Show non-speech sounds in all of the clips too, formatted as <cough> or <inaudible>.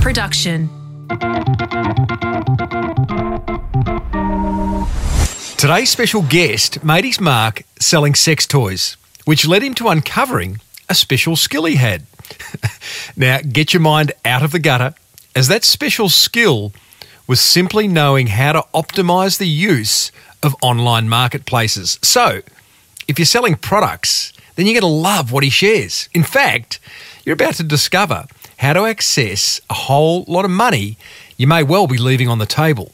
production. Today's special guest made his mark selling sex toys, which led him to uncovering a special skill he had. <laughs> now, get your mind out of the gutter, as that special skill was simply knowing how to optimize the use of online marketplaces. So, if you're selling products, then you're going to love what he shares. In fact, you're about to discover how to access a whole lot of money you may well be leaving on the table.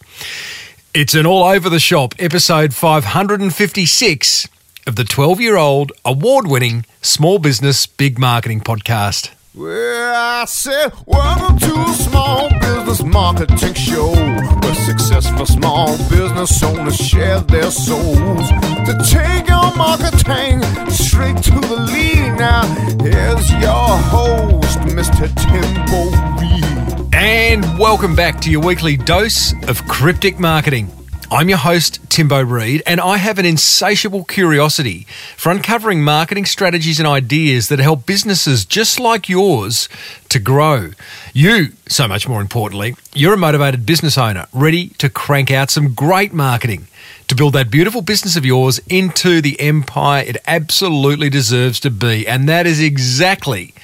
It's an all over the shop episode 556 of the 12 year old award winning Small Business Big Marketing Podcast. Well, I said, welcome to a small business marketing show where successful small business owners share their souls to take your marketing straight to the lead. Now, here's your host, Mr. Timbo Reed. And welcome back to your weekly dose of cryptic marketing. I'm your host, Timbo Reed, and I have an insatiable curiosity for uncovering marketing strategies and ideas that help businesses just like yours to grow. You, so much more importantly, you're a motivated business owner ready to crank out some great marketing to build that beautiful business of yours into the empire it absolutely deserves to be. And that is exactly,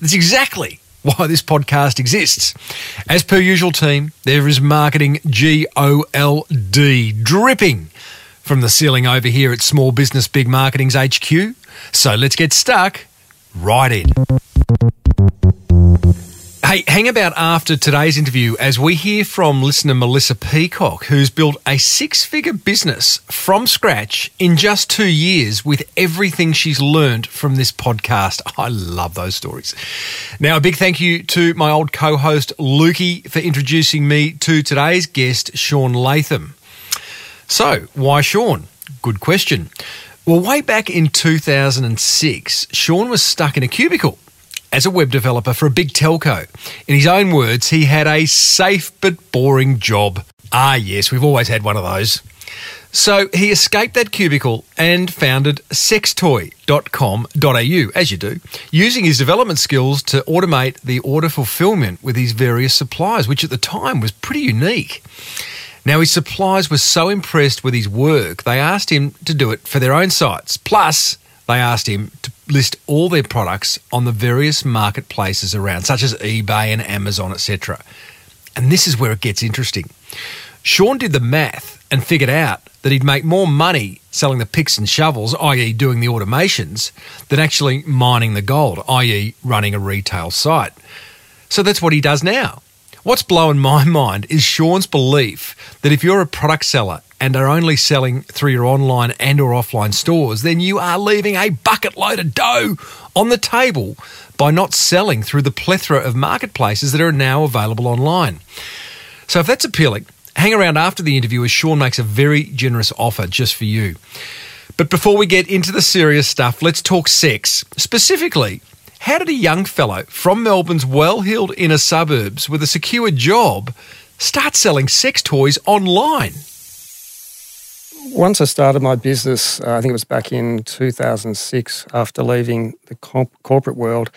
that's exactly why this podcast exists. As per usual, team, there is marketing G O L D dripping from the ceiling over here at Small Business Big Marketing's HQ. So let's get stuck right in. Hey, hang about after today's interview as we hear from listener Melissa Peacock, who's built a six figure business from scratch in just two years with everything she's learned from this podcast. <laughs> I love those stories. Now, a big thank you to my old co host Lukey for introducing me to today's guest, Shaun Latham. So, why Shaun? Good question. Well, way back in 2006, Shaun was stuck in a cubicle as a web developer for a big telco. In his own words, he had a safe but boring job. Ah, yes, we've always had one of those. So he escaped that cubicle and founded sextoy.com.au, as you do, using his development skills to automate the order fulfillment with his various suppliers, which at the time was pretty unique. Now, his suppliers were so impressed with his work, they asked him to do it for their own sites. Plus, they asked him to list all their products on the various marketplaces around, such as eBay and Amazon, etc. And this is where it gets interesting. Shaun did the math and figured out that he'd make more money selling the picks and shovels, i.e., doing the automations, than actually mining the gold, i.e., running a retail site. So that's what he does now. What's blowing my <laughs> mind is Shaun's belief that if you're a product seller and are only selling through your online and or offline stores, then you are leaving a bucket load of dough on the table by not selling through the plethora of marketplaces that are now available online. So if that's appealing, hang around after the interview as Shaun makes a very generous offer just for you. But before we get into the serious stuff, let's talk sex. Specifically, how did a young fellow from Melbourne's well heeled inner suburbs with a secure job start selling sex toys online? Once I started my business, uh, I think it was back in 2006, after leaving the comp- corporate world,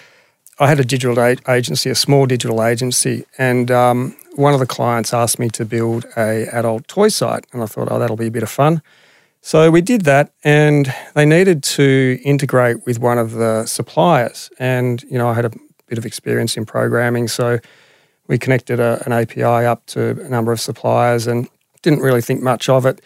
I had a digital a- agency, a small digital agency, and um, one of the clients asked me to build a adult toy site, and I thought, oh, that'll be a bit of fun. So we did that, and they needed to integrate with one of the suppliers, and you know I had a bit of experience in programming, so we connected a, an API up to a number of suppliers, and didn't really think much of it.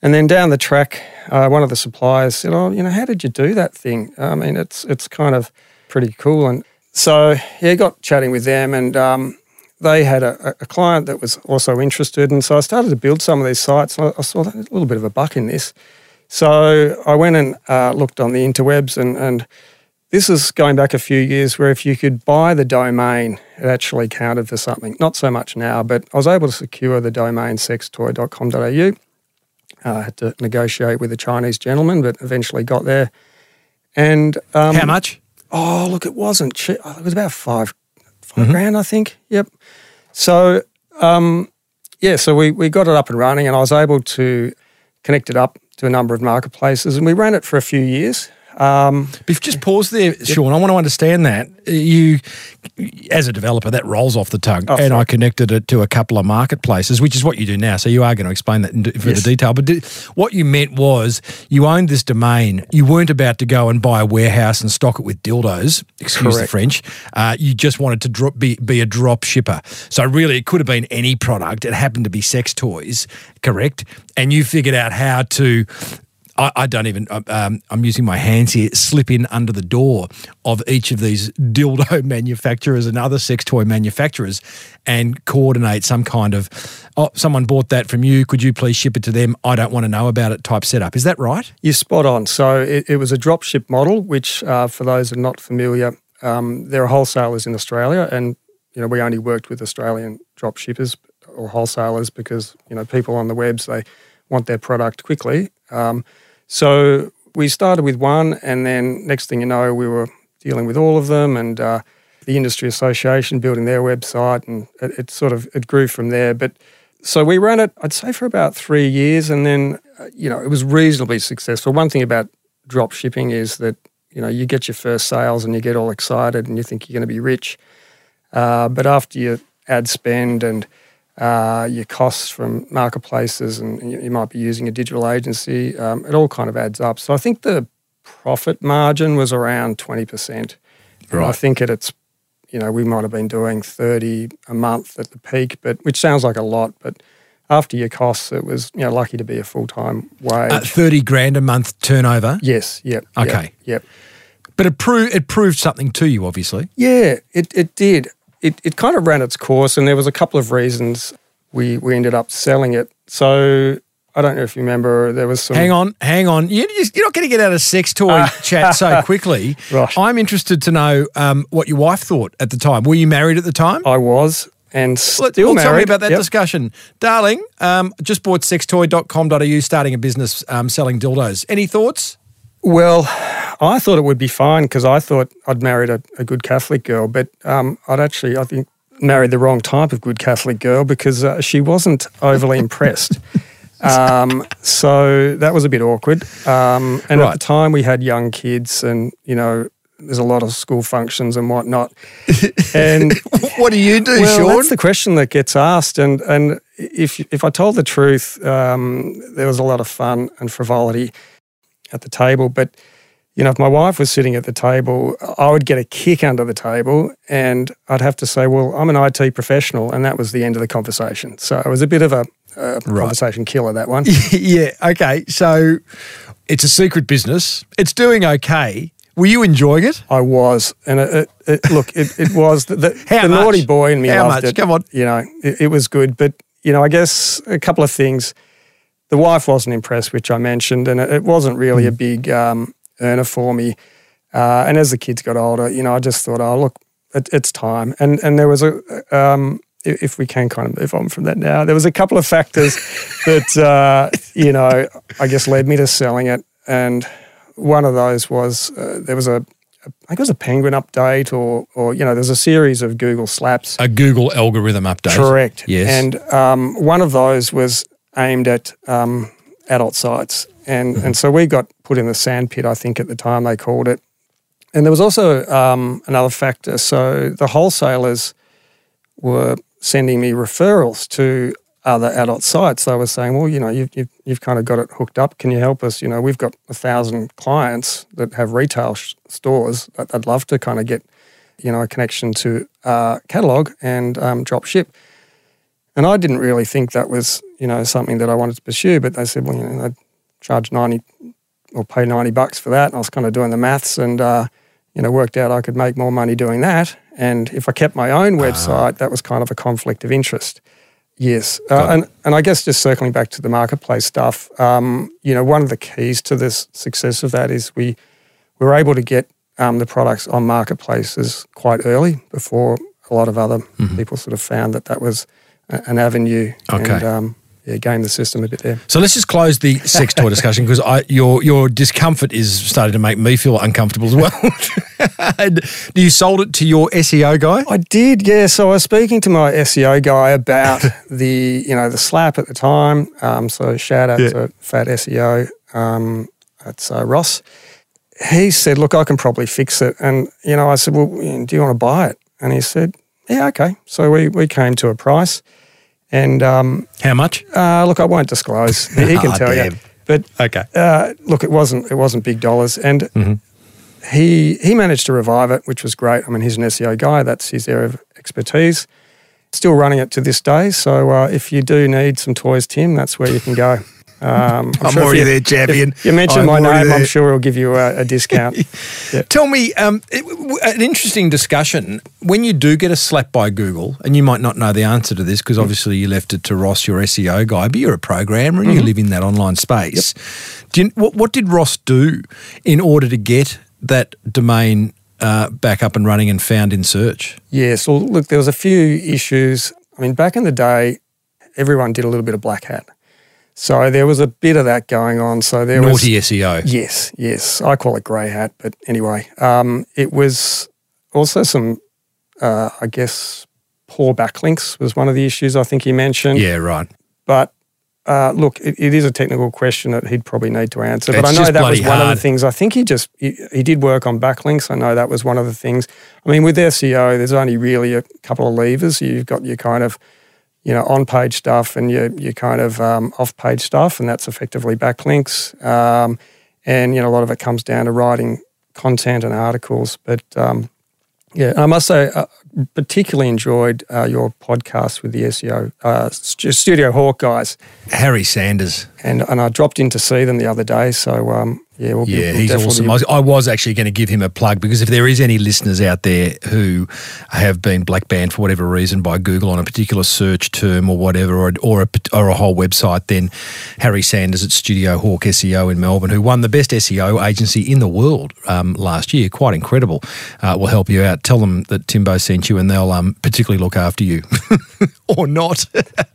And then down the track, uh, one of the suppliers said, "Oh, you know, how did you do that thing? I mean, it's it's kind of pretty cool." And so yeah, got chatting with them, and um, they had a, a, client that was also interested, and so I started to build some of these sites. And I, saw a little bit of a buck in this, so I went and uh, looked on the interwebs, and, and this is going back a few years where if you could buy the domain, it actually counted for something. Not so much now, but I was able to secure the domain sextoy.com.au. Uh, I had to negotiate with a Chinese gentleman, but eventually got there. And um, how much? Oh, look, it wasn't cheap. It was about five 5 mm-hmm. grand, I think. Yep. So, um, yeah, so we, we got it up and running, and I was able to connect it up to a number of marketplaces, and we ran it for a few years. Um, If just pause there, Shaun, I want to understand that. You, as a developer, that rolls off the tongue. Oh, and sorry. I connected it to a couple of marketplaces, which is what you do now. So you are going to explain that in further Yes. detail. But di- what you meant was you owned this domain. You weren't about to go and buy a warehouse and stock it with dildos, excuse the French. Uh, you just wanted to drop, be, be a drop shipper. So really, it could have been any product. It happened to be sex toys, correct? And you figured out how to I, I don't even. Um, I'm using my hands here. Slip in under the door of each of these dildo <laughs> manufacturers and other sex toy manufacturers, and coordinate some kind of. Oh, someone bought that from you. Could you please ship it to them? I don't want to know about it. Type setup. Is that right? You're spot on. So it, it was a dropship model, which, uh, for those who are not familiar, um, there are wholesalers in Australia, and you know we only worked with Australian drop shippers or wholesalers because you know people on the webs they want their product quickly. Um, so we started with one, and then next thing you know, we were dealing with all of them, and uh, the industry association building their website, and it, it sort of it grew from there. But so we ran it, I'd say, for about three years, and then uh, you know it was reasonably successful. One thing about drop shipping is that you know you get your first sales and you get all excited and you think you're going to be rich, uh, but after your ad spend and uh, your costs from marketplaces and you, you might be using a digital agency, um, it all kind of adds up. So I think the profit margin was around twenty percent. And I think at its you know, we might have been doing 30 a month at the peak, but which sounds like a lot, but after your costs, it was, you know, lucky to be a full-time wage. Uh, Thirty grand a month turnover. yes, yep. yep, Okay. Yep. But it proved it proved something to you, obviously. Yeah, it, it did. It, it kind of ran its course, and there was a couple of reasons we, we ended up selling it. So I don't know if you remember, there was some. Hang on, hang on. You, you're not going to get out of sex toy chat so <laughs> quickly. Right. I'm interested to know um, what your wife thought at the time. Were you married at the time? I was, and still well, married. Tell me about that Yep. discussion. Darling, um, just bought sextoy.com.au, starting a business um, selling dildos. Any thoughts? Well, I thought it would be fine because I thought I'd married a, a good Catholic girl, but um, I'd actually, I think, married the wrong type of good Catholic girl because uh, she wasn't overly <laughs> impressed. Um, so that was a bit awkward. Um, and Right. at the time, we had young kids, and you know, there's a lot of school functions and whatnot. And <laughs> What do you do, well, Shaun? that's the question that gets asked, and and if if I told the truth, um, there was a lot of fun and frivolity at the table. But you know, if my wife was sitting at the table, I would get a kick under the table, and I'd have to say, "Well, I'm an IT professional," and that was the end of the conversation. So it was a bit of a, a conversation killer that one. <laughs> yeah, okay. So it's a secret business. It's doing okay. Were you enjoying it? I was, and it, it, it, look, it, it was the, the, <laughs> the naughty boy in me How loved much? it. Come on. you know, it, it was good, but you know, I guess a couple of things. The wife wasn't impressed, which I mentioned, and it, it wasn't really Hmm. a big um, earner for me. Uh, and as the kids got older, you know, I just thought, oh, look, it, it's time. And and there was a, um, if we can kind of move on from that now, there was a couple of factors <laughs> that uh, you know, I guess led me to selling it, and one of those was uh, there was a, a I think it was a Penguin update, or or you know, there's a series of Google slaps. A Google algorithm update. Correct. Yes. And um, one of those was aimed at um, adult sites, and and so we got put in the sandpit. I think at the time they called it. And there was also um, another factor. So the wholesalers were sending me referrals to other adult sites. They were saying, "Well, you know, you've you've, you've kind of got it hooked up. Can you help us? You know, we've got a thousand clients that have retail sh- stores. I'd I'd love to kind of get, you know, a connection to uh, catalog and um, drop ship." And I didn't really think that was, you know, something that I wanted to pursue. But they said, well, you know, Charge ninety or pay ninety bucks for that. And I was kind of doing the maths and, uh, you know, worked out I could make more money doing that. And if I kept my own website, that was kind of a conflict of interest. Yes, uh, and and I guess just circling back to the marketplace stuff, um, you know, one of the keys to the success of that is we we were able to get um, the products on marketplaces quite early before a lot of other people sort of found that that was an avenue. Okay. And, um, yeah, game the system a bit there. So let's just close the sex toy discussion because your your discomfort is starting to make me feel uncomfortable as well. <laughs> you sold it to your SEO guy? I did, yeah. So I was speaking to my SEO guy about <laughs> the, you know, the slap at the time. Um, so shout out Yeah. to Fat SEO. Um, that's uh, Ross. he said, "Look, I can probably fix it." And you know, I said, "Well, do you want to buy it?" And he said, "Yeah, okay." So we we came to a price, and um, How much? uh, look, I won't disclose. He <laughs> can Ah, tell damn. you, but Okay. uh, look, it wasn't it wasn't big dollars, and Mm-hmm. he he managed to revive it, which was great. I mean, he's an SEO guy; that's his area of expertise. Still running it to this day. So uh, if you do need some toys, Tim, that's where you can go. Um, I'm sure already you- there, champion. You mentioned I'm my name. I'm sure he'll give you a, a discount. <laughs> Tell me, um, it- w- an interesting discussion. When you do get a slap by Google, and you might not know the answer to this because obviously you left it to Ross, your SEO guy, but you're a programmer and you live in that online space. Do you, what, what did Ross do in order to get that domain uh, back up and running and found in search? Yes. Well, look, there was a few issues. I mean, back in the day, everyone did a little bit of black hat. So there was a bit of that going on. So there was Naughty SEO. Yes, yes. I call it grey hat, but anyway, um, it was also some, uh, I guess, poor backlinks was one of the issues I think he mentioned. Yeah, right. But uh, look, it, it is a technical question that he'd probably need to answer. But I know that was one of the things. I think he just he, he did work on backlinks. I know that was one of the things. I mean, with SEO, there's only really a couple of levers. You've got your kind of you know on-page stuff and your your kind of um, off-page stuff, and that's effectively backlinks. Um, and you know a lot of it comes down to writing content and articles. But um, yeah, I must say, uh, particularly enjoyed uh, your podcast with the SEO uh, Studio Hawk guys, Harry Sanders. and and I dropped in to see them the other day. So um, yeah, we'll be, Yeah, we'll he's awesome. be- I was, actually going to give him a plug because if there is any listeners out there who have been black banned for whatever reason by Google on a particular search term or whatever, or, or, a, or a whole website, then Harry Sanders at Studio Hawk SEO in Melbourne, who won the best SEO agency in the world um, last year, quite incredible, uh, will help you out. Tell them that Timbo sent you and they'll um, particularly look after you <laughs> or not.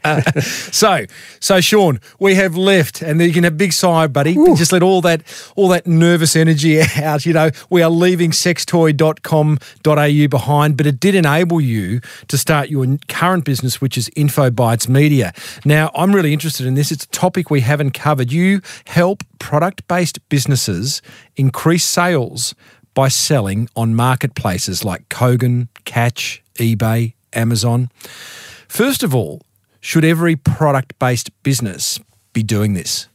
<laughs> so, so Shaun, we have left, and you can have a big sigh, buddy. Just let all that all that nervous energy <laughs> out. You know, we are leaving sextoy.com.au behind, but it did enable you to start your current business, which is InfoBytes Media. Now, I'm really interested in this. It's a topic we haven't covered. You help product-based businesses increase sales by selling on marketplaces like Kogan, Catch, eBay, Amazon. First of all, should every product based business be doing this?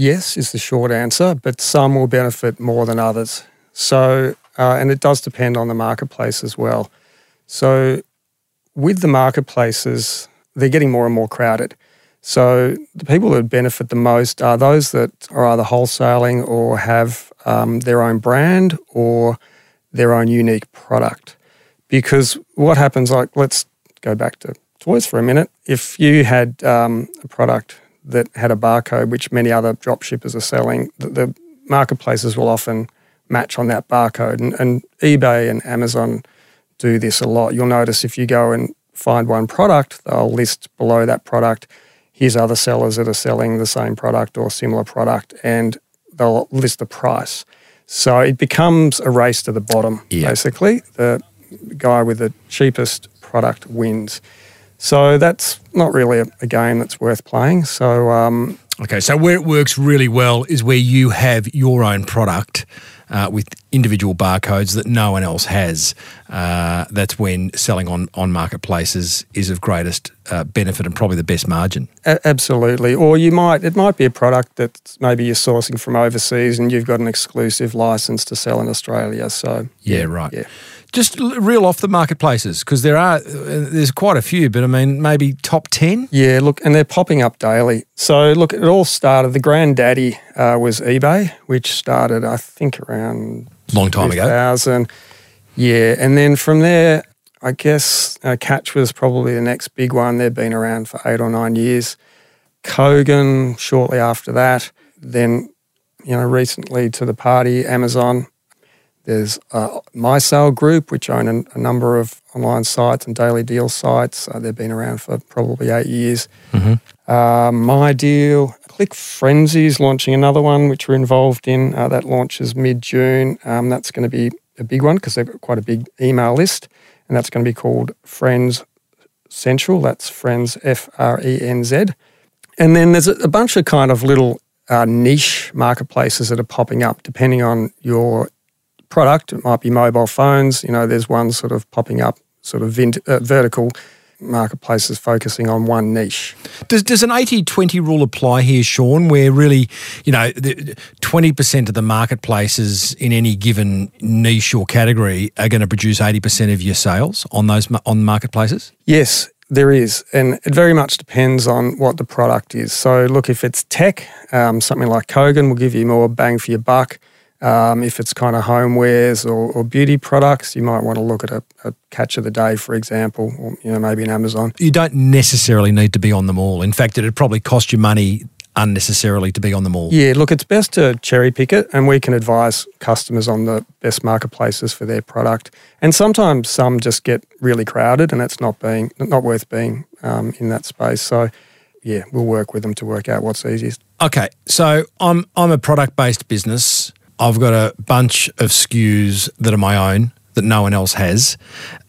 Yes, is the short answer, but some will benefit more than others. So, uh, and it does depend on the marketplace as well. So, with the marketplaces, they're getting more and more crowded. So, the people that benefit the most are those that are either wholesaling or have um, their own brand or their own unique product. Because what happens, like, let's go back to toys for a minute. If you had um, a product that had a barcode, which many other drop shippers are selling, the, the marketplaces will often match on that barcode. And, and eBay and Amazon do this a lot. You'll notice if you go and find one product, they'll list below that product, here's other sellers that are selling the same product or similar product, and they'll list the price. So it becomes a race to the bottom, Yeah. basically. The guy with the cheapest product wins. So that's not really a, a game that's worth playing. So um, Okay, so where it works really well is where you have your own product uh, with individual barcodes that no one else has. Uh, that's when selling on, on marketplaces is of greatest uh, benefit and probably the best margin. a- absolutely. Or you might it might be a product that maybe you're sourcing from overseas and you've got an exclusive license to sell in Australia. So Yeah, right. yeah. Just reel off the marketplaces because there are uh, there's quite a few, but I mean maybe top ten. Yeah, look, and they're popping up daily. So, look, it all started. The granddaddy uh, was eBay, which started, I think, around Long time ago. 2000. Yeah, and then from there, I guess uh, Catch was probably the next big one. They've been around for eight or nine years. Kogan shortly after that. Then, you know, recently to the party, Amazon. There's uh, MySale Group, which own a, a number of online sites and daily deal sites. Uh, they've been around for probably eight years. Uh, My Deal, Click Frenzy is launching another one, which we're involved in. Uh, that launches mid June. Um, that's going to be a big one because they've got quite a big email list, and that's going to be called Friends Central. That's Friends F R E N Z. And then there's a, bunch of kind of little uh, niche marketplaces that are popping up depending on your product. It might be mobile phones. You know, there's one sort of popping up, sort of vint- uh, vertical marketplaces focusing on one niche. Does, does an 80 20 rule apply here, Shaun, where really, you know, the, 20% of the marketplaces in any given niche or category are going to produce 80% of your sales on those on marketplaces? Yes, there is, and it very much depends on what the product is. So, look, if it's tech, um, something like Kogan will give you more bang for your buck. Um, if it's kind of homewares or, or, beauty products, you might want to look at a, a, catch of the day, for example, or you know maybe an Amazon. You don't necessarily need to be on them all. In fact, it'd probably cost you money unnecessarily to be on them all. Yeah, look, it's best to cherry pick it, and we can advise customers on the best marketplaces for their product. And sometimes some just get really crowded, and it's not being not worth being um, in that space. So, yeah, we'll work with them to work out what's easiest. Okay, so I'm I'm a product based business. I've got a bunch of SKUs that are my own that no one else has.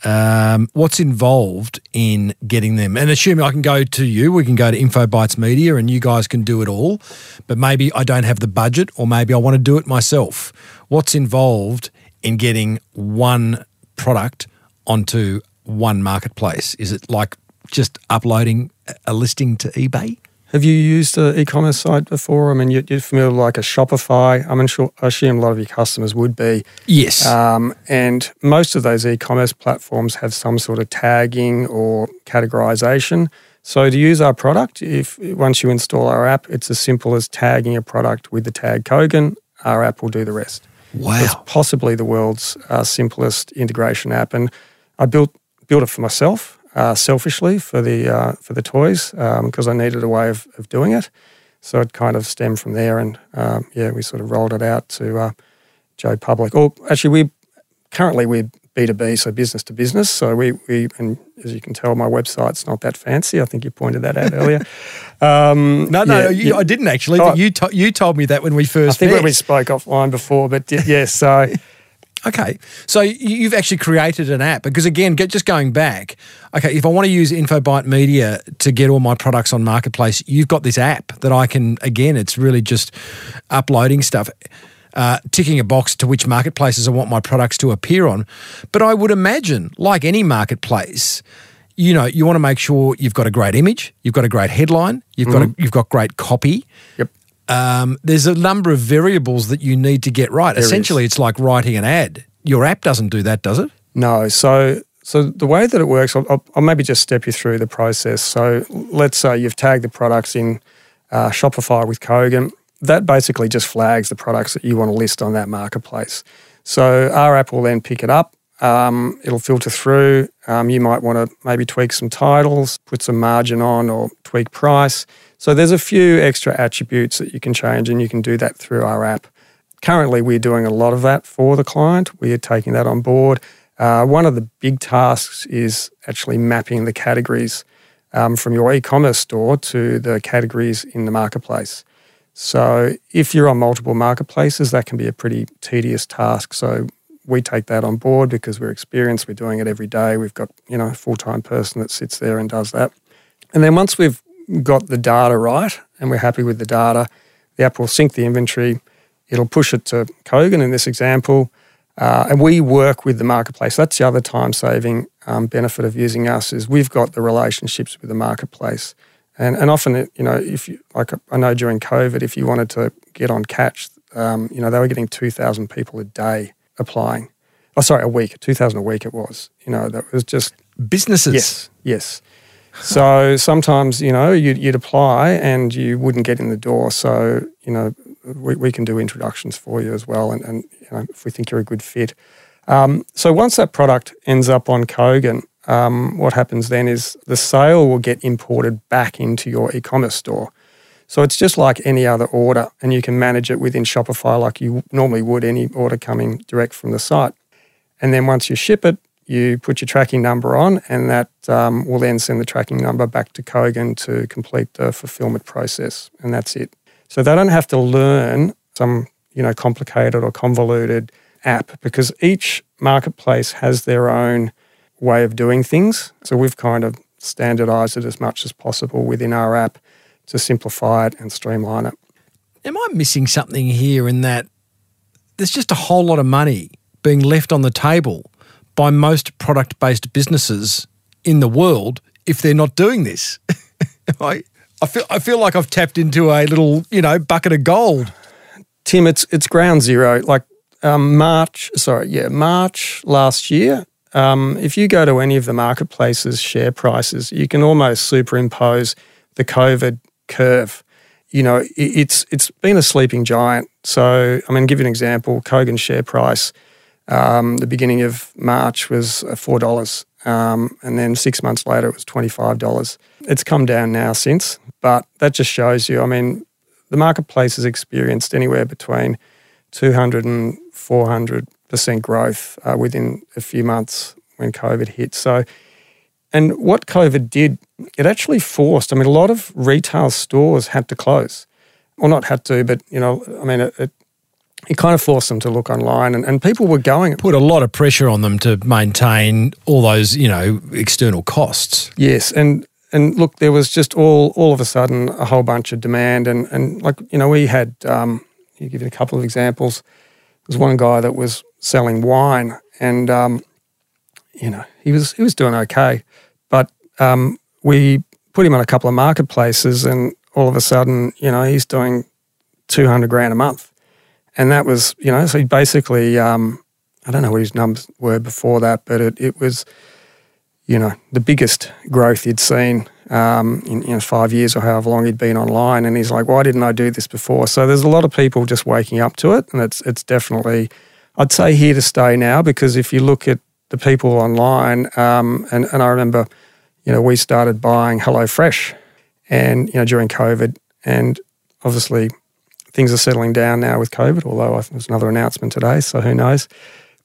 Um, what's involved in getting them? And assuming I can go to you, we can go to InfoBytes Media and you guys can do it all, but maybe I don't have the budget or maybe I want to do it myself. What's involved in getting one product onto one marketplace? Is it like just uploading a listing to eBay? Have you used an e-commerce site before? I mean, you're, familiar with like a Shopify. I'm sure, I assume a lot of your customers would be. Yes. Um, and most of those e-commerce platforms have some sort of tagging or categorization. So to use our product, if once you install our app, it's as simple as tagging a product with the tag Kogan. Our app will do the rest. Wow. It's possibly the world's uh, simplest integration app, and I built built it for myself uh, selfishly for the uh, for the toys because um, I needed a way of, of doing it. So it kind of stemmed from there, and um, yeah, we sort of rolled it out to uh, Joe Public. Or actually, we currently we're B two B, so business to business. So we we and as you can tell, my website's not that fancy. I think you pointed that out earlier. <laughs> Um, no, no, yeah, you. I didn't actually. Oh, you to, you told me that when we first. I think met. when we spoke offline before, but yes, yeah, so <laughs> Okay, so you've actually created an app because again, get, just going back. Okay, if I want to use InfoByte Media to get all my products on Marketplace, you've got this app that I can. Again, it's really just uploading stuff, uh, ticking a box to which marketplaces I want my products to appear on. But I would imagine, like any marketplace, you know, you want to make sure you've got a great image, you've got a great headline, you've mm-hmm. got a, you've got great copy. Yep um, there's a number of variables that you need to get right. There Essentially, is. it's like writing an ad. Your app doesn't do that, does it? No. So, so the way that it works, I'll, I'll maybe just step you through the process. So, let's say you've tagged the products in uh, Shopify with Kogan. That basically just flags the products that you want to list on that marketplace. So, our app will then pick it up. Um, it'll filter through. Um, you might want to maybe tweak some titles, put some margin on, or tweak price. So there's a few extra attributes that you can change, and you can do that through our app. Currently, we're doing a lot of that for the client. We are taking that on board. Uh, one of the big tasks is actually mapping the categories um, from your e-commerce store to the categories in the marketplace. So if you're on multiple marketplaces, that can be a pretty tedious task. So we take that on board because we're experienced. We're doing it every day. We've got you know a full time person that sits there and does that. And then once we've got the data right and we're happy with the data, the app will sync the inventory. It'll push it to Kogan in this example. Uh, and we work with the marketplace. That's the other time saving um, benefit of using us is we've got the relationships with the marketplace. And, and often, you know, if you, like I know during COVID, if you wanted to get on Catch, um, you know, they were getting 2,000 people a day applying. Oh, sorry, a week, 2,000 a week it was. You know, that was just. Businesses. Yes, yes. So sometimes, you know, you'd, you'd, apply and you wouldn't get in the door. So, you know, we, we can do introductions for you as well. And, and you know, if we think you're a good fit. Um, so once that product ends up on Kogan, um, what happens then is the sale will get imported back into your e commerce store. So it's just like any other order, and you can manage it within Shopify like you normally would any order coming direct from the site. And then once you ship it, you put your tracking number on, and that um, will then send the tracking number back to Kogan to complete the fulfillment process, and that's it. So they don't have to learn some you know complicated or convoluted app because each marketplace has their own way of doing things. So we've kind of standardized it as much as possible within our app to simplify it and streamline it. am I missing something here in that there's just a whole lot of money being left on the table by most product based businesses in the world if they're not doing this? <laughs> I, I feel I feel like I've tapped into a little, you know, bucket of gold. Tim, it's it's ground zero. Like um, March, sorry, yeah, March last year. Um, if you go to any of the marketplaces share prices, you can almost superimpose the COVID curve. You know, it, it's it's been a sleeping giant. So, I mean, give you an example. Kogan's share price, um, the beginning of March was uh, four dollars, um, and then six months later it was twenty five dollars. It's come down now since, but that just shows you. I mean, the marketplace has experienced anywhere between 200 and 400% growth uh, within a few months when COVID hit. So, and what COVID did, it actually forced, I mean, a lot of retail stores had to close. Well, not had to, but, you know, I mean, it, it, it kind of forced them to look online and, and people were going. Put a lot of pressure on them to maintain all those, you know, external costs. Yes. And, and look, there was just all, all of a sudden a whole bunch of demand. And, and like, you know, we had, um, you give you a couple of examples. There was one guy that was selling wine and, um, you know, he was he was doing okay, but um, we put him on a couple of marketplaces, and all of a sudden, you know, he's doing two hundred grand a month, and that was, you know, so he basically, um, I don't know what his numbers were before that, but it, it was, you know, the biggest growth he'd seen um, in you know, five years or however long he'd been online, and he's like, why didn't I do this before? So there's a lot of people just waking up to it, and it's it's definitely. I'd say here to stay now because if you look at the people online. Um, and, and I remember, you know, we started buying HelloFresh and, you know, during COVID. And obviously things are settling down now with COVID, although I think there's another announcement today, so who knows.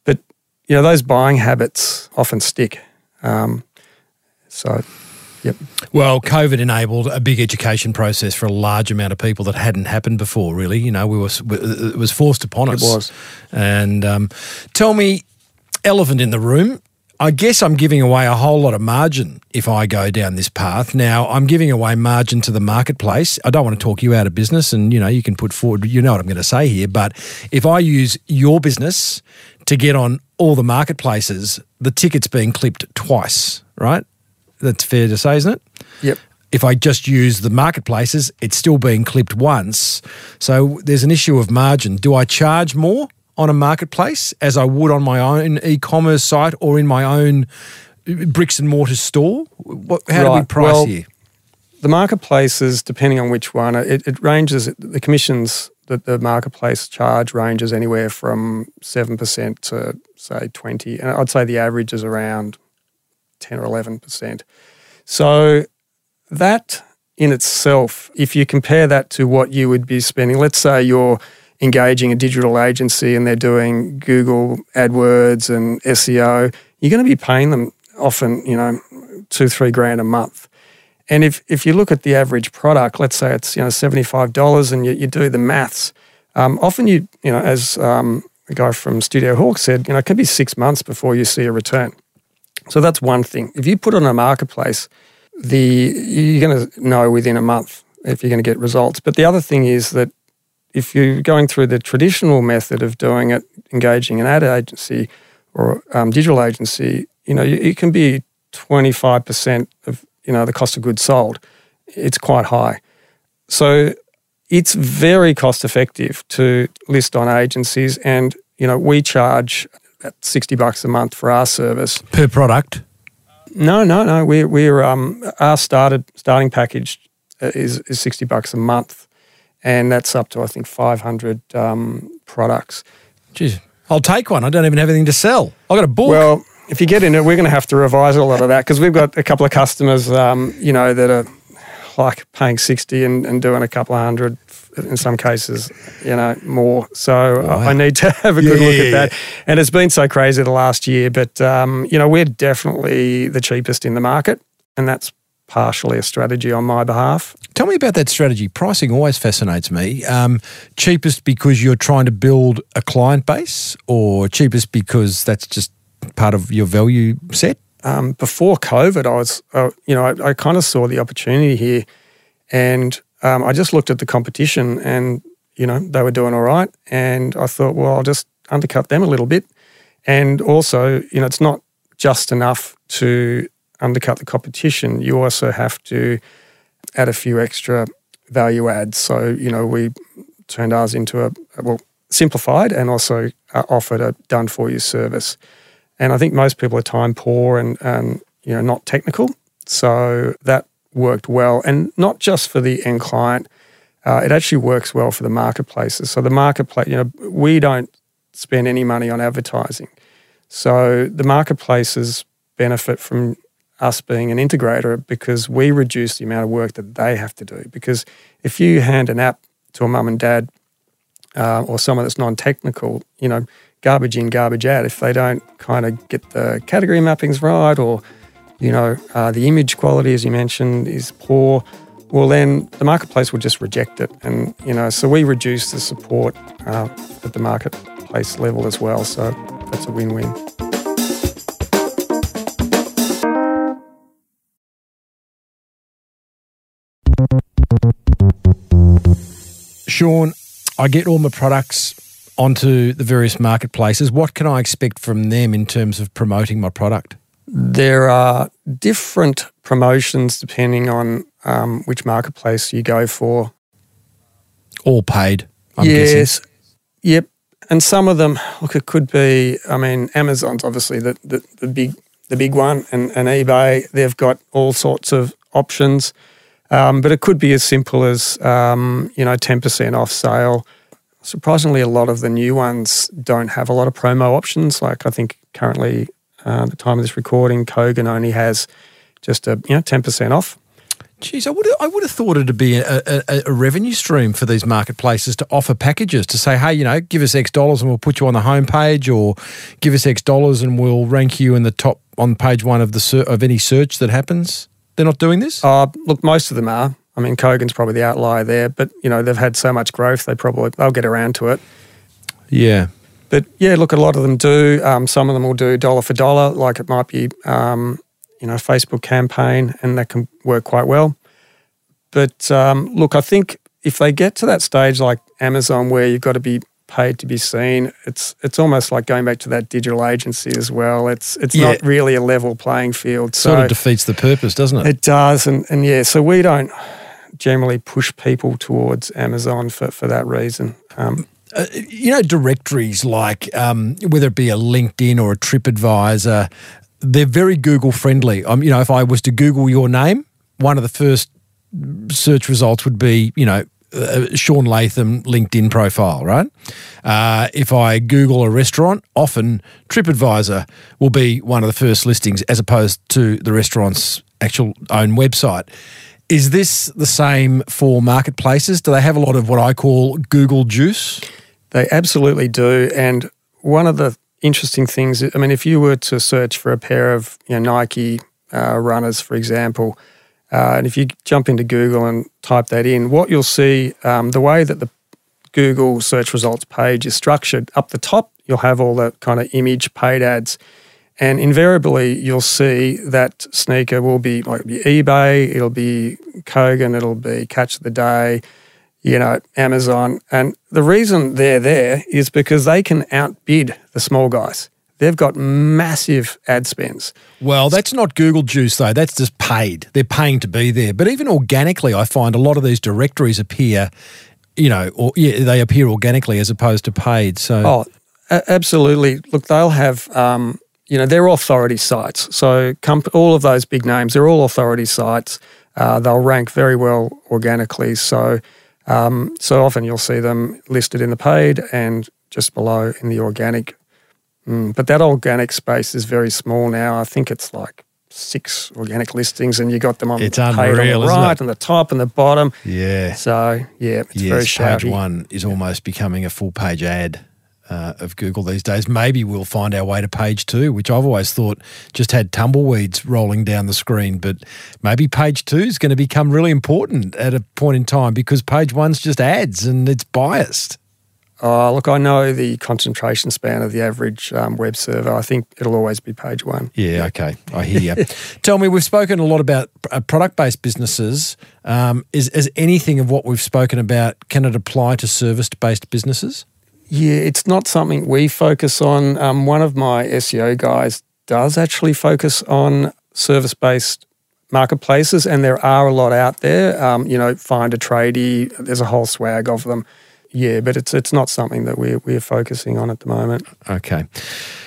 But, you know, those buying habits often stick. Um, so, Yep. Well, COVID enabled a big education process for a large amount of people that hadn't happened before. Really, you know, we were it was forced upon us. It was. And um, tell me, elephant in the room. I guess I'm giving away a whole lot of margin if I go down this path. Now, I'm giving away margin to the marketplace. I don't want to talk you out of business and you know, you can put forward you know what I'm going to say here, but if I use your business to get on all the marketplaces, the ticket's being clipped twice, right? That's fair to say, isn't it? Yep. If I just use the marketplaces, it's still being clipped once. So there's an issue of margin. Do I charge more on a marketplace as I would on my own e-commerce site or in my own uh, bricks and mortar store? What, how right. do we price well, here? The marketplaces, depending on which one, it, it ranges. The commissions that the marketplace charge ranges anywhere from seven percent to say twenty, and I'd say the average is around ten or eleven percent. So that in itself, if you compare that to what you would be spending, let's say you're engaging a digital agency and they're doing Google AdWords and SEO, you're going to be paying them often, you know, two, three grand a month. And if, if you look at the average product, let's say it's, you know, $75 and you, you do the maths, um, often you, you know, as um, the guy from Studio Hawk said, you know, it could be six months before you see a return. So that's one thing. If you put on a marketplace, the you're going to know within a month if you're going to get results. But the other thing is that if you're going through the traditional method of doing it, engaging an ad agency or um, digital agency, you know, it can be 25% of, you know, the cost of goods sold. It's quite high. So it's very cost effective to list on agencies and, you know, we charge about 60 bucks a month for our service. Per product? No, no, no. We're, we're um, our started starting package is, is 60 bucks a month and that's up to I think 500 um, products. Jeez, I'll take one. I don't even have anything to sell. I've got a book. Well, if you get in it, we're going to have to revise a lot of that because we've got a couple of customers, um, you know, that are like paying 60 and, and doing a couple of hundred in some cases, you know, more. So wow. I need to <laughs> have a good yeah, look at that. And it's been so crazy the last year, but, um, you know, we're definitely the cheapest in the market. And that's partially a strategy on my behalf. Tell me about that strategy. Pricing always fascinates me. Um, cheapest because you're trying to build a client base, or cheapest because that's just part of your value set? Um, before COVID, I was, uh, you know, I, I kind of saw the opportunity here, and um, I just looked at the competition, and you know, they were doing all right. And I thought, well, I'll just undercut them a little bit. And also, you know, it's not just enough to undercut the competition. You also have to add a few extra value adds. So, you know, we turned ours into a, well, simplified and also uh, offered a done for you service. And I think most people are time poor and, and you know, not technical. So that worked well. And not just for the end client, uh, it actually works well for the marketplaces. So the marketplace, you know, we don't spend any money on advertising. So the marketplaces benefit from us being an integrator because we reduce the amount of work that they have to do. Because if you hand an app to a mum and dad uh, or someone that's non-technical, you know, garbage in, garbage out. If they don't kind of get the category mappings right, or you know, uh, the image quality, as you mentioned, is poor, well, then the marketplace will just reject it. And, you know, so we reduce the support uh, at the marketplace level as well. So that's a win win Shaun, I get all my products onto the various marketplaces. What can I expect from them in terms of promoting my product? There are different promotions depending on um, which marketplace you go for. All paid, I'm yes. guessing. Yep. And some of them, look, it could be. I mean, Amazon's obviously the the, the big the big one, and, and eBay. They've got all sorts of options, um, but it could be as simple as um, you know ten percent off sale. Surprisingly, a lot of the new ones don't have a lot of promo options. Like I think currently, uh, at the time of this recording, Kogan only has just a you know ten percent off. Geez, I would have, I would have thought it'd be a, a, a revenue stream for these marketplaces to offer packages to say, hey, you know, give us X dollars and we'll put you on the homepage, or give us X dollars and we'll rank you in the top on page one of the of any search that happens. They're not doing this. Uh, look, most of them are. I mean, Kogan's probably the outlier there, but you know they've had so much growth, they probably they'll get around to it. Yeah. But yeah, look, a lot of them do. Um, some of them will do dollar for dollar, like it might be, um, you know, Facebook campaign, and that can work quite well. But um, look, I think if they get to that stage like Amazon, where you've got to be paid to be seen, it's it's almost like going back to that digital agency as well. It's it's Yeah. not really a level playing field. So Sort of defeats the purpose, doesn't it? it does, and, and yeah, so we don't generally push people towards Amazon for, for that reason. Um, uh, you know, directories like um, whether it be a LinkedIn or a TripAdvisor, they're very Google friendly. Um, you know, if I was to Google your name, one of the first search results would be, you know, uh, Shaun Latham LinkedIn profile, right? Uh, if I Google a restaurant, often TripAdvisor will be one of the first listings as opposed to the restaurant's actual own website. Is this the same for marketplaces? Do they have a lot of what I call Google juice? They absolutely do. And one of the interesting things, I mean, if you were to search for a pair of you know, Nike uh, runners, for example, uh, and if you jump into Google and type that in, what you'll see, um, the way that the Google search results page is structured, up the top, you'll have all the kind of image paid ads. And invariably, you'll see that sneaker will be like be eBay, it'll be Kogan, it'll be Catch of the Day, you know, Amazon. And the reason they're there is because they can outbid the small guys. They've got massive ad spends. Well, that's not Google juice though. That's just paid. They're paying to be there. But even organically, I find a lot of these directories appear, you know, or yeah, they appear organically as opposed to paid. So Oh, absolutely. Look, they'll have, um, you know, they're authority sites. So comp- all of those big names, they're all authority sites. Uh, they'll rank very well organically. So, um, so often you'll see them listed in the paid and just below in the organic. Mm, but that organic space is very small now. I think it's like six organic listings, and you got them on It's the paid on the right and the top and the bottom. yeah, So yeah, it's very yes, shouty. page one is almost becoming a full page ad. Uh, of Google these days. Maybe we'll find our way to page two, which I've always thought just had tumbleweeds rolling down the screen. But maybe page two is going to become really important at a point in time because page one's just ads and it's biased. Oh, look, I know the concentration span of the average um, web server. I think it'll always be page one. Yeah, okay. I hear you. <laughs> Tell me, we've spoken a lot about uh, product based businesses. Um, is, is anything of what we've spoken about, can it apply to service based businesses? Yeah, it's not something we focus on. Um, one of my SEO guys does actually focus on service based marketplaces, and there are a lot out there. Um, you know, find a tradie, there's a whole swag of them. Yeah, but it's it's not something that we're we're focusing on at the moment. Okay,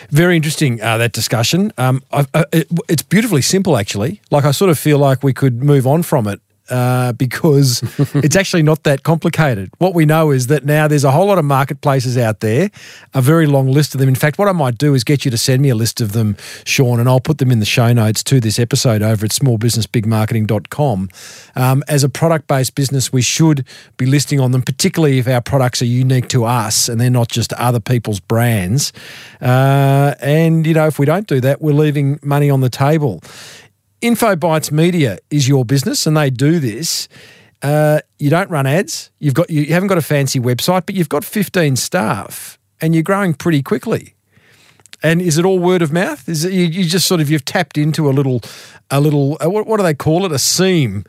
very interesting uh, that discussion. Um, I, I, it, it's beautifully simple, actually. Like I sort of feel like we could move on from it uh, because <laughs> it's actually not that complicated. What we know is that now there's a whole lot of marketplaces out there, a very long list of them. In fact, what I might do is get you to send me a list of them, Shaun, and I'll put them in the show notes to this episode over at smallbusinessbigmarketing.com. Um, as a product based business, we should be listing on them, particularly if our products are unique to us and they're not just other people's brands. Uh, and, you know, if we don't do that, we're leaving money on the table. InfoBytes Media is your business, and they do this. Uh, you don't run ads. You've got you haven't got a fancy website, but you've got 15 staff, and you're growing pretty quickly. And is it all word of mouth? Is it you, you just sort of you've tapped into a little, a little uh, what, what do they call it? A seam,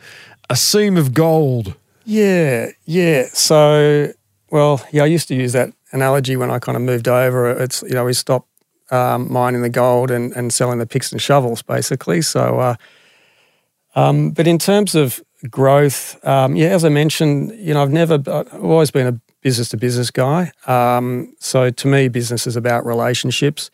a seam of gold. Yeah, yeah. So, well, yeah, I used to use that analogy when I kind of moved over. It's you know we stopped um, mining the gold and, and selling the picks and shovels, basically. So, uh, um, but in terms of growth, um, yeah, as I mentioned, you know, I've never, I've always been a business to business guy. Um, so to me, business is about relationships.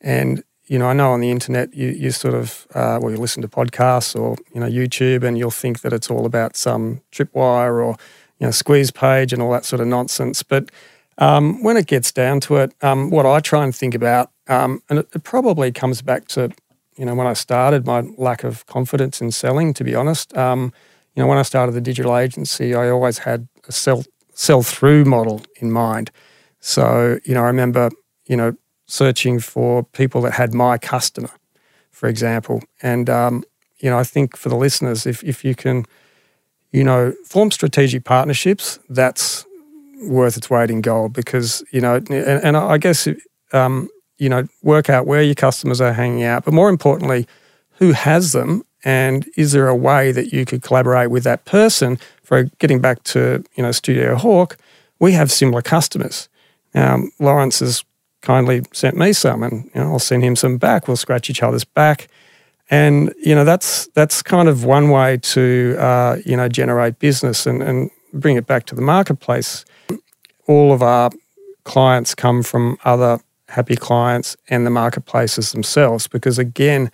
And, you know, I know on the internet, you, you sort of, uh, well, you listen to podcasts or, you know, YouTube and you'll think that it's all about some tripwire or, you know, squeeze page and all that sort of nonsense. But um, when it gets down to it, um, what I try and think about um, and it, it, probably comes back to, you know, when I started, my lack of confidence in selling, to be honest. Um, you know, when I started the digital agency, I always had a sell, sell through model in mind. So, you know, I remember, you know, searching for people that had my customer, for example. And, um, you know, I think for the listeners, if, if you can, you know, form strategic partnerships, that's worth its weight in gold because, you know, and, and I guess, um, you know, work out where your customers are hanging out, but more importantly, who has them and is there a way that you could collaborate with that person for getting back to, you know, Studio Hawk, we have similar customers. Um, Lawrence has kindly sent me some and you know, I'll send him some back. We'll scratch each other's back. And, you know, that's that's kind of one way to, uh, you know, generate business and, and bring it back to the marketplace. All of our clients come from other happy clients and the marketplaces themselves because again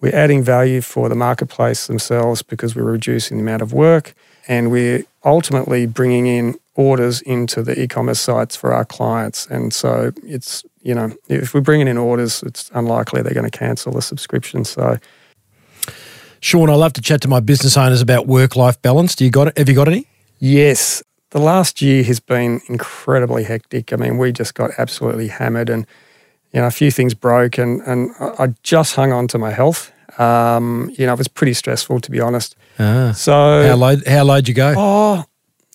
we're adding value for the marketplace themselves because we're reducing the amount of work and we're ultimately bringing in orders into the e-commerce sites for our clients and so it's you know if we're bringing in orders it's unlikely they're going to cancel the subscription so Shaun, I love to chat to my business owners about work-life balance. Do you got it? Have you got any? Yes, the last year has been incredibly hectic. I mean, we just got absolutely hammered, and you know, a few things broke, and and I just hung on to my health. Um, you know, it was pretty stressful to be honest. Ah, so how low how low'd you go? Oh,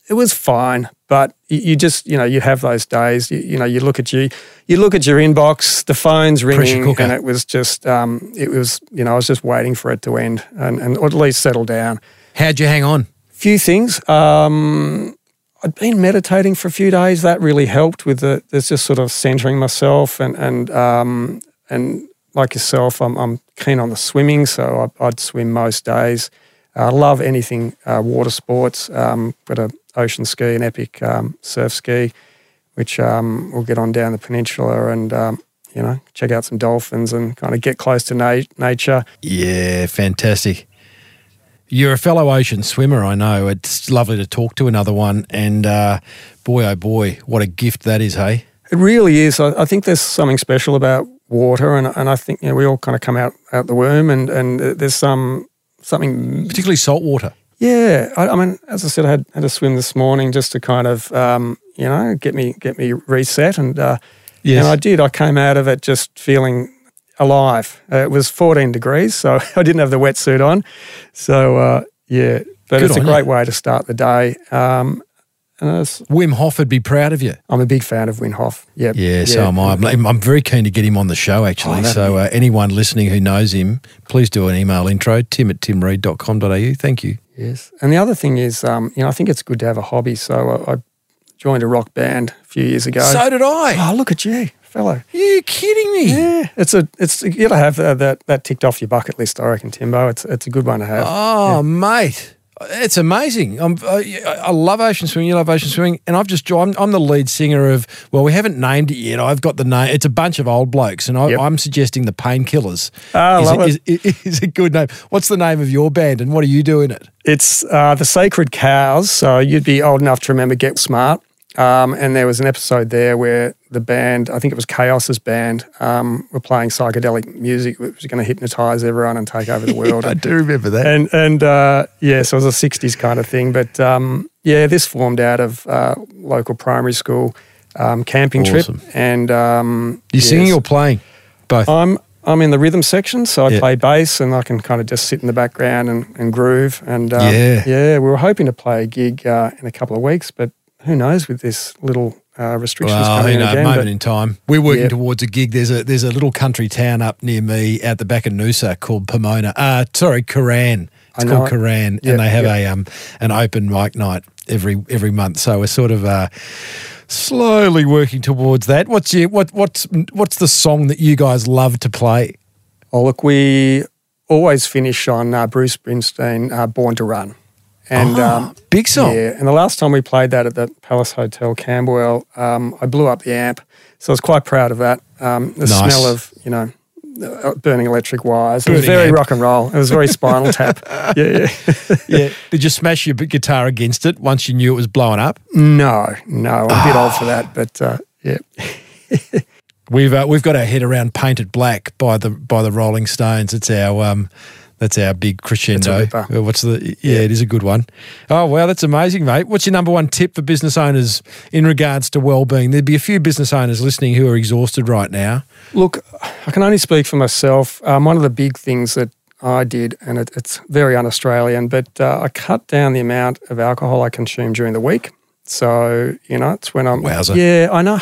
it was fine, but you, just you know you have those days. You, you, know, you look at you you look at your inbox, the phone's ringing, and it was just um, it was you know I was just waiting for it to end and and at least settle down. How'd you hang on? Few things. Um, I'd been meditating for a few days. That really helped with the. There's just sort of centering myself and and um, and like yourself, I'm, I'm keen on the swimming, so I, would swim most days. I love anything uh, water sports. Um, got a ocean ski, an epic um, surf ski, which um, we'll get on down the peninsula and um, you know check out some dolphins and kind of get close to na- nature. Yeah, fantastic. You're a fellow ocean swimmer, I know. It's lovely to talk to another one. And uh, boy, oh boy, what a gift that is, hey? It really is. I, I think there's something special about water, and, and I think you know, we all kind of come out, out the womb, and, and there's some something. Particularly salt water. Yeah. I, I mean, as I said, I had, had a swim this morning just to kind of, um, you know, get me get me reset. And, uh, yes. and I did. I came out of it just feeling alive. Uh, it was 14 degrees, so <laughs> I didn't have the wetsuit on. So, uh, yeah, but Good it's a great you. way to start the day. Um, and Wim Hof would be proud of you. I'm a big fan of Wim Hof. Yep. Yeah, so am I. I'm, I'm very keen to get him on the show, actually. Oh, so, uh, anyone listening who knows him, please do an email intro, tim at timreed.com.au. Thank you. Yes. And the other thing is, um, you know, I think it's good to have a hobby. So I, I joined a rock band a few years ago. So did I. oh, look at you, fellow. you kidding me? Yeah, it's a it's you got to have uh, that that ticked off your bucket list. I reckon, Timbo. It's it's a good one to have. Oh, mate. It's amazing. I'm, I, I love ocean swimming. You love ocean swimming, and I've just joined. I'm the lead singer of. Well, we haven't named it yet. I've got the name. It's a bunch of old blokes, and I, Yep. I'm suggesting the Painkillers. Ah, is, love is, is, is a good name. What's the name of your band, and what are you doing it? It's uh, the Sacred Cows. So you'd be old enough to remember Get Smart. Um, and there was an episode there where the band, I think it was KAOS's band, um, were playing psychedelic music, which was going to hypnotise everyone and take over the <laughs> world. I do remember that. and and uh, yeah, so it was a '60s kind of thing. But um, yeah, this formed out of uh, local primary school um, camping Awesome. trip, and um, you singing or playing? Both. I'm I'm in the rhythm section, so I Yeah. play bass, and I can kind of just sit in the background and, and groove. And um, Yeah. yeah, we were hoping to play a gig uh, in a couple of weeks, but who knows with this little uh, restrictions Well, coming you know, again. moment in time. We're working Yep. towards a gig. There's a there's a little country town up near me at the back of Noosa called Pomona. Uh, sorry, Cooran. It's I called it. Cooran, Yep, and they have yep. a um an open mic night every every month. So we're sort of uh, slowly working towards that. What's your what what's what's the song that you guys love to play? Oh, look, we always finish on uh, Bruce Springsteen, uh, Born to Run. And Ah, um, big song. Yeah, and the last time we played that at the Palace Hotel, Camberwell, um, I blew up the amp. So I was quite proud of that. Um, the Nice. smell of, you know, uh, burning electric wires. It was very amp. rock and roll. It was very Spinal Tap. <laughs> Yeah, yeah. <laughs> Yeah. Did you smash your guitar against it once you knew it was blowing up? No, no, I'm a bit old for that, but uh, yeah. <laughs> We've uh, we've got our head around painted black by the by the Rolling Stones. It's our um, that's our big crescendo. Uh, What's the yeah, It is a good one. Oh wow, that's amazing, mate. What's your number one tip for business owners in regards to well-being? There'd be a few business owners listening who are exhausted right now. Look, I can only speak for myself. Um, one of the big things that I did, and it, it's very un Australian, but uh, I cut down the amount of alcohol I consume during the week. So, you know, it's when I'm. Wowza. Yeah, I know.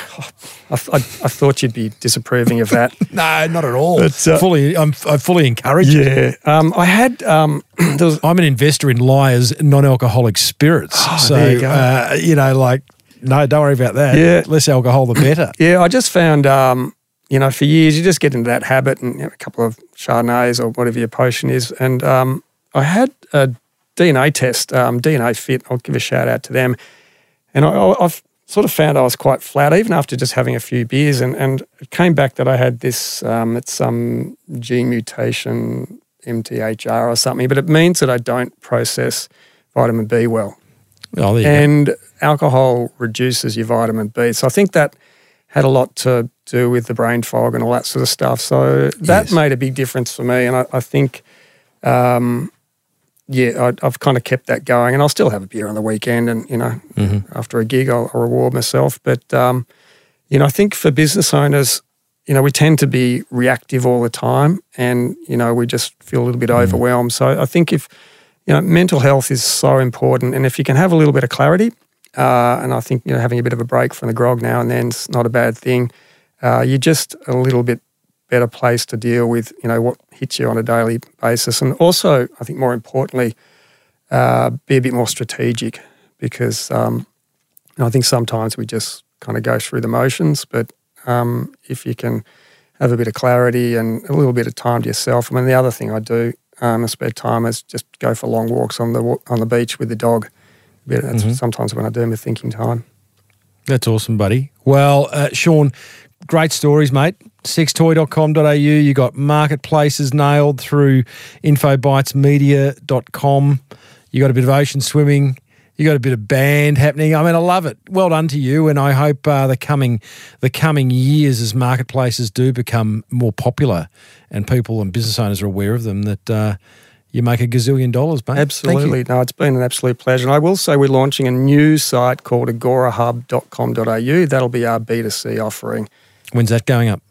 I, I, I thought you'd be disapproving of that. <laughs> No, not at all. But, uh, fully, I'm I fully encourage it. yeah. Um, I had. Um, <clears throat> there was. I'm an investor in Lyre's non-alcoholic spirits, so there you. Uh, you know, like no, don't worry about that. Yeah. less alcohol the better. <clears throat> Yeah, I just found, um, you know, for years you just get into that habit and you know, a couple of Chardonnays or whatever your potion is. And um, I had a DNA test, um, DNA Fit. I'll give a shout out to them. And I, I've sort of found I was quite flat, even after just having a few beers. And, and it came back that I had this, um, it's some gene mutation, MTHR or something, but it means that I don't process vitamin B well Oh, you go. and alcohol reduces your vitamin B. So I think that had a lot to do with the brain fog and all that sort of stuff. So that Yes. made a big difference for me, and I, I think, um, yeah, I, I've kind of kept that going, and I'll still have a beer on the weekend, and you know, after a gig, I'll, I'll reward myself. But um, you know, I think for business owners. You know, we tend to be reactive all the time, and you know, we just feel a little bit overwhelmed. So I think if you know, mental health is so important, and if you can have a little bit of clarity, uh, and I think you know having a bit of a break from the grog now and then is not a bad thing. Uh, you're just a little bit better place to deal with you know what hits you on a daily basis, and also I think more importantly, uh, be a bit more strategic because um, I think sometimes we just kind of go through the motions, but um, if you can have a bit of clarity and a little bit of time to yourself. I mean, the other thing I do um, in spare time is just go for long walks on the on the beach with the dog. That's sometimes when I do my thinking time. That's awesome, buddy. Well, uh, Shaun, great stories, mate. Sextoy.com.au. You got marketplaces nailed through infobytesmedia.com. You got a bit of ocean swimming. You got a bit of band happening. I mean, I love it. Well done to you, and I hope uh, the coming the coming years, as marketplaces do become more popular, and people and business owners are aware of them, that uh, you make a gazillion dollars, mate. Absolutely. No, it's been an absolute pleasure. And I will say we're launching a new site called agorahub.com.au. That'll be our B2C offering. When's that going up?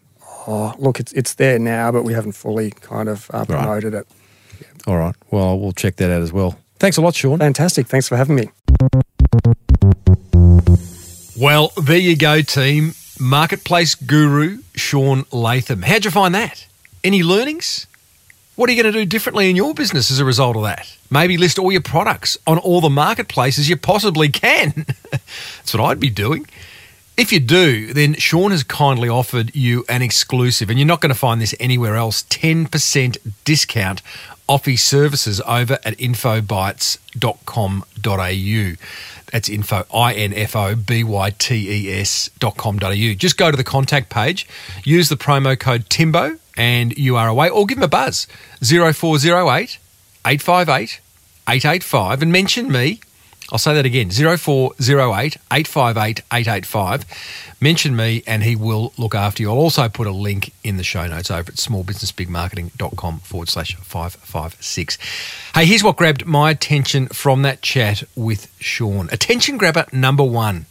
Oh, look, it's, it's there now, but we haven't fully kind of uh, promoted it. All right. Well, we'll check that out as well. Thanks a lot, Shaun. Fantastic. Thanks for having me. Well, there you go, team. Marketplace guru Shaun Latham. How'd you find that? Any learnings? What are you going to do differently in your business as a result of that? Maybe list all your products on all the marketplaces you possibly can. <laughs> That's what I'd be doing. If you do, then Shaun has kindly offered you an exclusive, and you're not going to find this anywhere else 10% discount off his services over at infobytes.com.au. That's info, I-N-F-O-B-Y-T-E-S dot com dot au. Just go to the contact page, use the promo code TIMBO, and you are away, or give him a buzz, 0408 858 885, and mention me I'll say that again 0408 858 885. Mention me and he will look after you. I'll also put a link in the show notes over at smallbusinessbigmarketing.com forward slash 556. Hey, here's what grabbed my attention from that chat with Shaun. Attention grabber number one.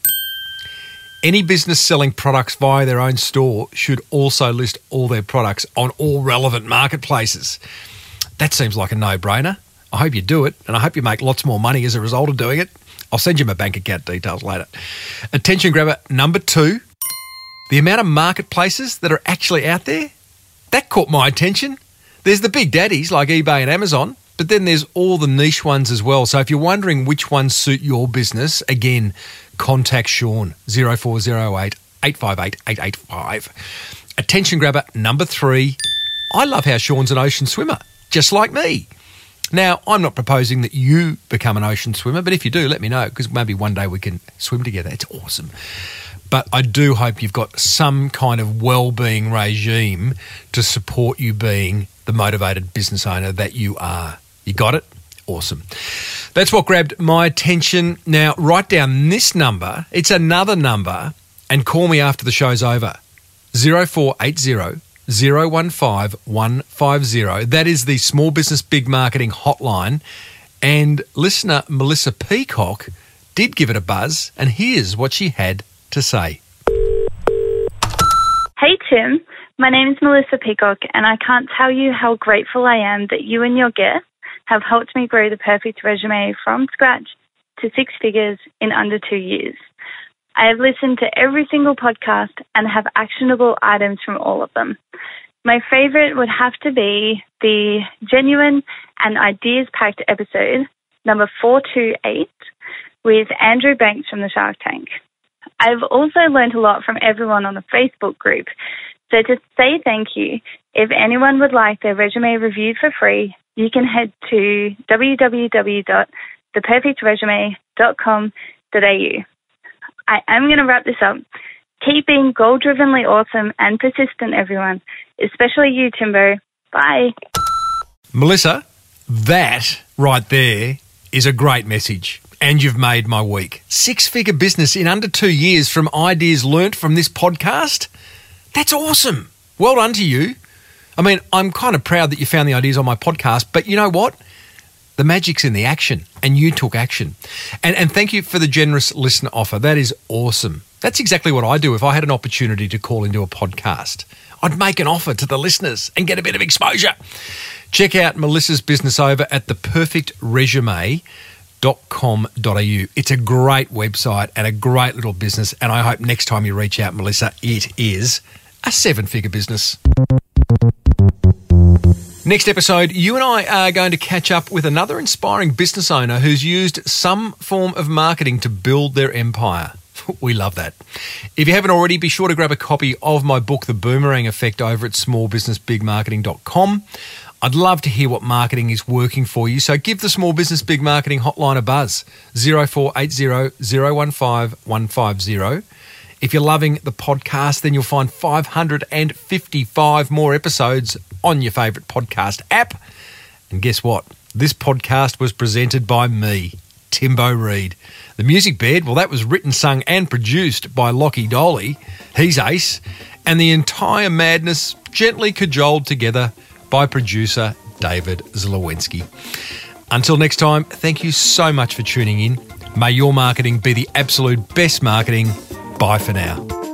Any business selling products via their own store should also list all their products on all relevant marketplaces. That seems like a no brainer. I hope you do it, and I hope you make lots more money as a result of doing it. I'll send you my bank account details later. Attention grabber number two the amount of marketplaces that are actually out there, that caught my attention. There's the big daddies like eBay and Amazon, but then there's all the niche ones as well. So if you're wondering which ones suit your business, again, contact Shaun 0408 858 885. Attention grabber number three. I love how Shaun's an ocean swimmer, just like me. Now, I'm not proposing that you become an ocean swimmer, but if you do, let me know because maybe one day we can swim together. It's awesome. But I do hope you've got some kind of well-being regime to support you being the motivated business owner that you are. You got it? Awesome. That's what grabbed my attention. Now, write down this number. It's another number and call me after the show's over. 0480 015150. That is the Small Business Big Marketing hotline. And listener Melissa Peacock did give it a buzz, and here's what she had to say. Hey, Tim. My name is Melissa Peacock, and I can't tell you how grateful I am that you and your guests have helped me grow the perfect resume from scratch to six figures in under two years. I have listened to every single podcast and have actionable items from all of them. My favorite would have to be the genuine and ideas packed episode, number 428, with Andrew Banks from the Shark Tank. I've also learned a lot from everyone on the Facebook group. So to say thank you, if anyone would like their resume reviewed for free, you can head to www.theperfectresume.com.au. I am going to wrap this up. Keep being goal drivenly awesome and persistent, everyone, especially you, Timbo. Bye. Melissa, that right there is a great message. And you've made my week. Six figure business in under two years from ideas learnt from this podcast. That's awesome. Well done to you. I mean, I'm kind of proud that you found the ideas on my podcast, but you know what? The magic's in the action, and you took action. And, and thank you for the generous listener offer. That is awesome. That's exactly what I do if I had an opportunity to call into a podcast. I'd make an offer to the listeners and get a bit of exposure. Check out Melissa's business over at theperfectresume.com.au. It's a great website and a great little business. And I hope next time you reach out, Melissa, it is a seven figure business. Next episode, you and I are going to catch up with another inspiring business owner who's used some form of marketing to build their empire. <laughs> We love that. If you haven't already, be sure to grab a copy of my book, The Boomerang Effect, over at smallbusinessbigmarketing.com. I'd love to hear what marketing is working for you, so give the Small Business Big Marketing hotline a buzz 0480 015 150. If you're loving the podcast, then you'll find 555 more episodes on your favourite podcast app. And guess what? This podcast was presented by me, Timbo Reid. The music bed, well, that was written, sung, and produced by Lockie Dolly. He's ace. And the entire madness gently cajoled together by producer David Zlowensky. Until next time, thank you so much for tuning in. May your marketing be the absolute best marketing. Bye for now.